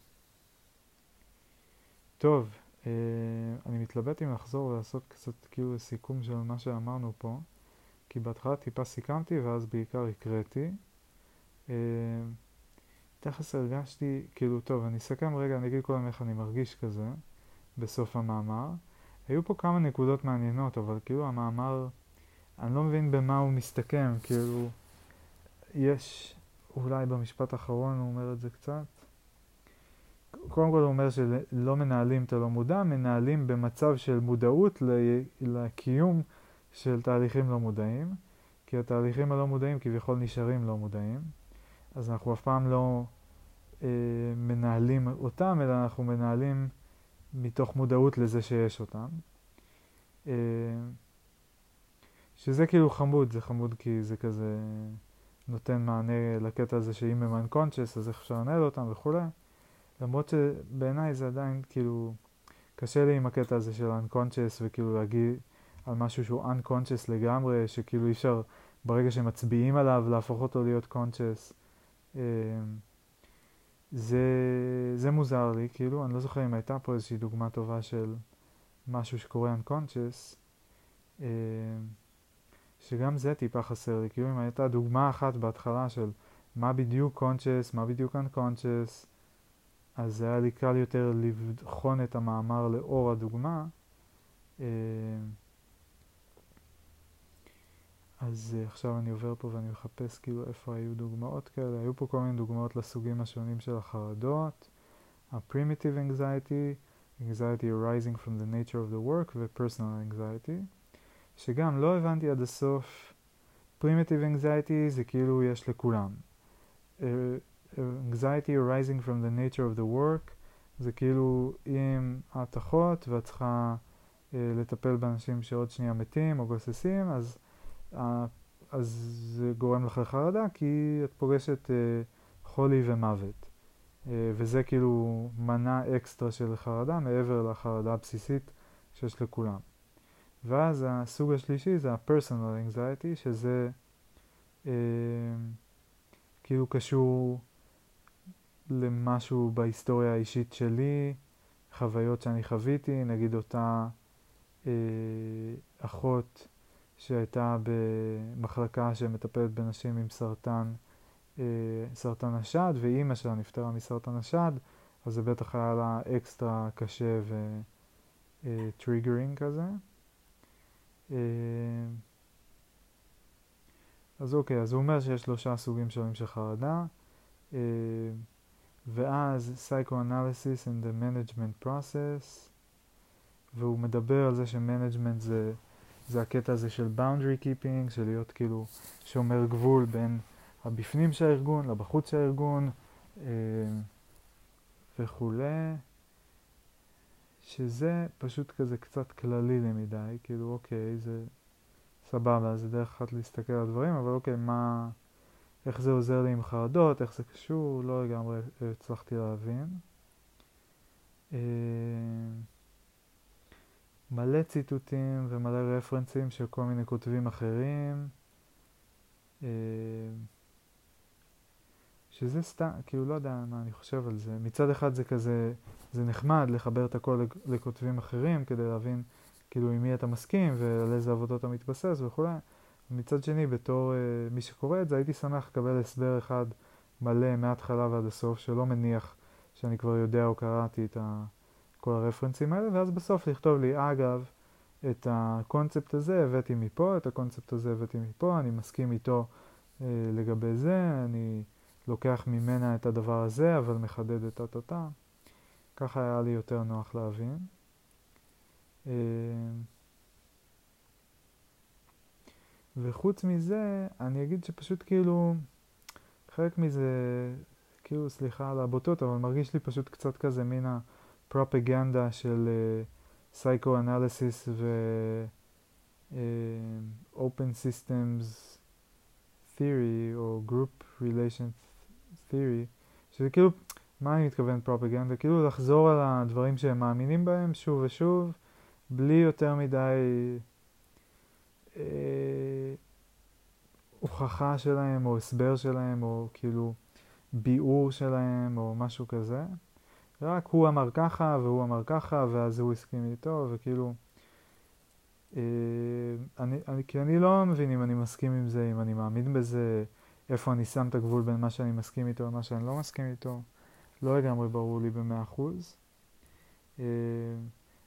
טוב, אה, אני מתלבט אם לחזור ולעשות קצת כאילו סיכום של מה שאמרנו פה, כי בהתחלה טיפה סיכמתי ואז בעיקר הקראתי. אה, תכף הרגשתי, כאילו, טוב, אני אסכם רגע, אני אגיד קודם איך אני מרגיש כזה. בסוף המאמר. היו פה כמה נקודות מעניינות, אבל כאילו המאמר, אני לא מבין במה הוא מסתכם, כאילו, יש, אולי במשפט האחרון הוא אומר את זה קצת. קודם כל הוא אומר שלא מנהלים את הלא מודע, מנהלים במצב של מודעות לקיום של תהליכים לא מודעים, כי התהליכים הלא מודעים כביכול נשארים לא מודעים, אז אנחנו אף פעם לא אה, מנהלים אותם, אלא אנחנו מנהלים מתוך מודעות לזה שיש אותם. אה, שזה כאילו חמוד, זה חמוד כי זה כזה נותן מענה לקטע הזה שאם הם unconscious אז איך אפשר לנהל אותם וכולי. למרות שבעיניי זה עדיין כאילו קשה לי עם הקטע הזה של unconscious וכאילו להגיד על משהו שהוא unconscious לגמרי, שכאילו אי אפשר ברגע שמצביעים עליו להפוך אותו להיות conscious. אה, זה, זה מוזר לי, כאילו, אני לא זוכר אם הייתה פה איזושהי דוגמה טובה של משהו שקורה unconscious, אה, שגם זה טיפה חסר לי, כאילו אם הייתה דוגמה אחת בהתחלה של מה בדיוק conscious, מה בדיוק unconscious, אז היה לי קל יותר לבחון את המאמר לאור הדוגמה. אה, אז uh, עכשיו אני עובר פה ואני מחפש כאילו איפה היו דוגמאות כאלה. היו פה כל מיני דוגמאות לסוגים השונים של החרדות. ה-primitive anxiety, anxiety arising from the nature of the work ו-personal anxiety, שגם לא הבנתי עד הסוף. primitive anxiety זה כאילו יש לכולם. Uh, anxiety arising from the nature of the work זה כאילו אם את אחות ואת צריכה uh, לטפל באנשים שעוד שנייה מתים או גוססים, אז אז זה גורם לך לחרדה כי את פוגשת אה, חולי ומוות. אה, וזה כאילו מנה אקסטרה של חרדה מעבר לחרדה הבסיסית שיש לכולם. ואז הסוג השלישי זה ה-personal anxiety, שזה אה, כאילו קשור למשהו בהיסטוריה האישית שלי, חוויות שאני חוויתי, נגיד אותה אה, אחות שהייתה במחלקה שמטפלת בנשים עם סרטן, אה, סרטן השד, ואימא שלה נפטרה מסרטן השד, אז זה בטח היה לה אקסטרה קשה וטריגרינג אה, כזה. אה, אז אוקיי, אז הוא אומר שיש שלושה סוגים שונים של חרדה, אה, ואז Psychoanalysis and the Management Process, והוא מדבר על זה שמנג'מנט זה, זה הקטע הזה של boundary keeping, של להיות כאילו שומר גבול בין הבפנים של הארגון לבחוץ של הארגון אה, וכולי, שזה פשוט כזה קצת כללי למדי, כאילו אוקיי, זה סבבה, זה דרך אחת להסתכל על דברים, אבל אוקיי, מה, איך זה עוזר לי עם חרדות, איך זה קשור, לא לגמרי הצלחתי להבין. אה, מלא ציטוטים ומלא רפרנסים של כל מיני כותבים אחרים. אה, שזה סתם, כאילו לא יודע מה אני חושב על זה. מצד אחד זה כזה, זה נחמד לחבר את הכל לכותבים אחרים כדי להבין כאילו עם מי אתה מסכים ועל איזה עבודות אתה מתבסס וכולי. ומצד שני, בתור uh, מי שקורא את זה, הייתי שמח לקבל הסבר אחד מלא מההתחלה ועד הסוף, שלא מניח שאני כבר יודע או קראתי את ה... כל הרפרנסים האלה, ואז בסוף לכתוב לי, אגב, את הקונספט הזה הבאתי מפה, את הקונספט הזה הבאתי מפה, אני מסכים איתו אה, לגבי זה, אני לוקח ממנה את הדבר הזה, אבל מחדד את הטאטה. ככה היה לי יותר נוח להבין. אה, וחוץ מזה, אני אגיד שפשוט כאילו, חלק מזה, כאילו, סליחה על הבוטות, אבל מרגיש לי פשוט קצת כזה מן ה... פרופגנדה של פסיכואנליסיס uh, ו-open uh, systems theory או group relations theory, שזה כאילו, מה אני מתכוון פרופגנדה? כאילו לחזור על הדברים שהם מאמינים בהם שוב ושוב, בלי יותר מדי הוכחה שלהם או הסבר שלהם או כאילו ביאור שלהם או משהו כזה. רק הוא אמר ככה, והוא אמר ככה, ואז הוא הסכים איתו, וכאילו... אה, אני, אני, כי אני לא מבין אם אני מסכים עם זה, אם אני מאמין בזה, איפה אני שם את הגבול בין מה שאני מסכים איתו למה שאני לא מסכים איתו. לא לגמרי ברור לי במאה אחוז. אה,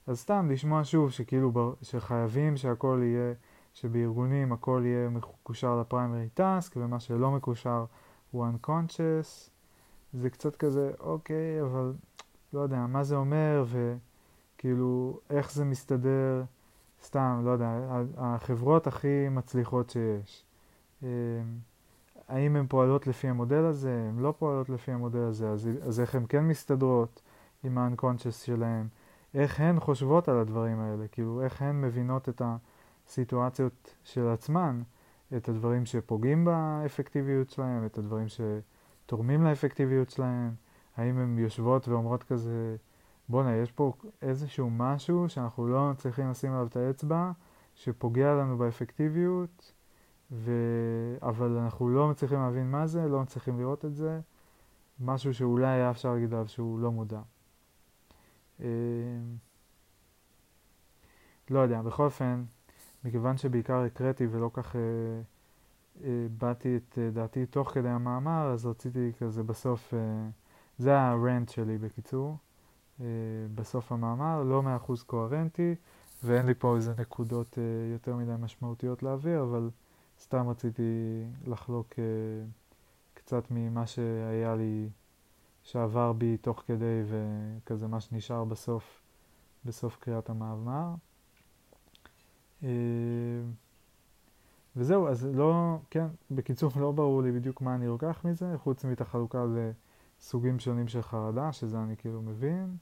אז סתם לשמוע שוב שכאילו שחייבים שהכל יהיה, שבארגונים הכל יהיה מקושר לפריימרי טאסק, ומה שלא מקושר הוא unconscious. זה קצת כזה, אוקיי, אבל לא יודע, מה זה אומר, וכאילו, איך זה מסתדר, סתם, לא יודע, החברות הכי מצליחות שיש. אמ, האם הן פועלות לפי המודל הזה? הן לא פועלות לפי המודל הזה, אז, אז איך הן כן מסתדרות עם ה-unconscious שלהן? איך הן חושבות על הדברים האלה? כאילו, איך הן מבינות את הסיטואציות של עצמן, את הדברים שפוגעים באפקטיביות שלהן, את הדברים שתורמים לאפקטיביות שלהן? האם הן יושבות ואומרות כזה, בואנה, יש פה איזשהו משהו שאנחנו לא צריכים לשים עליו את האצבע, שפוגע לנו באפקטיביות, ו... אבל אנחנו לא מצליחים להבין מה זה, לא מצליחים לראות את זה, משהו שאולי היה אפשר להגיד עליו שהוא לא מודע. אה, לא יודע, בכל אופן, מכיוון שבעיקר הקראתי ולא כך אה, אה, באתי את אה, דעתי תוך כדי המאמר, אז רציתי כזה בסוף אה, זה הרנט שלי בקיצור, uh, בסוף המאמר, לא מאה אחוז קוהרנטי, ואין לי פה איזה נקודות uh, יותר מדי משמעותיות להעביר, אבל סתם רציתי לחלוק uh, קצת ממה שהיה לי, שעבר בי תוך כדי, וכזה מה שנשאר בסוף, בסוף קריאת המאמר. Uh, וזהו, אז לא, כן, בקיצור, לא ברור לי בדיוק מה אני לוקח מזה, חוץ מאת החלוקה ל... סוגים שונים של חרדה, שזה אני כאילו מבין,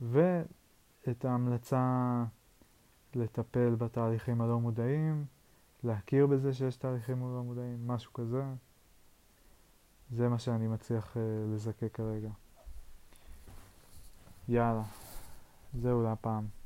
ואת ההמלצה לטפל בתהליכים הלא מודעים, להכיר בזה שיש תהליכים לא מודעים, משהו כזה. זה מה שאני מצליח uh, לזקק כרגע. יאללה, זהו להפעם.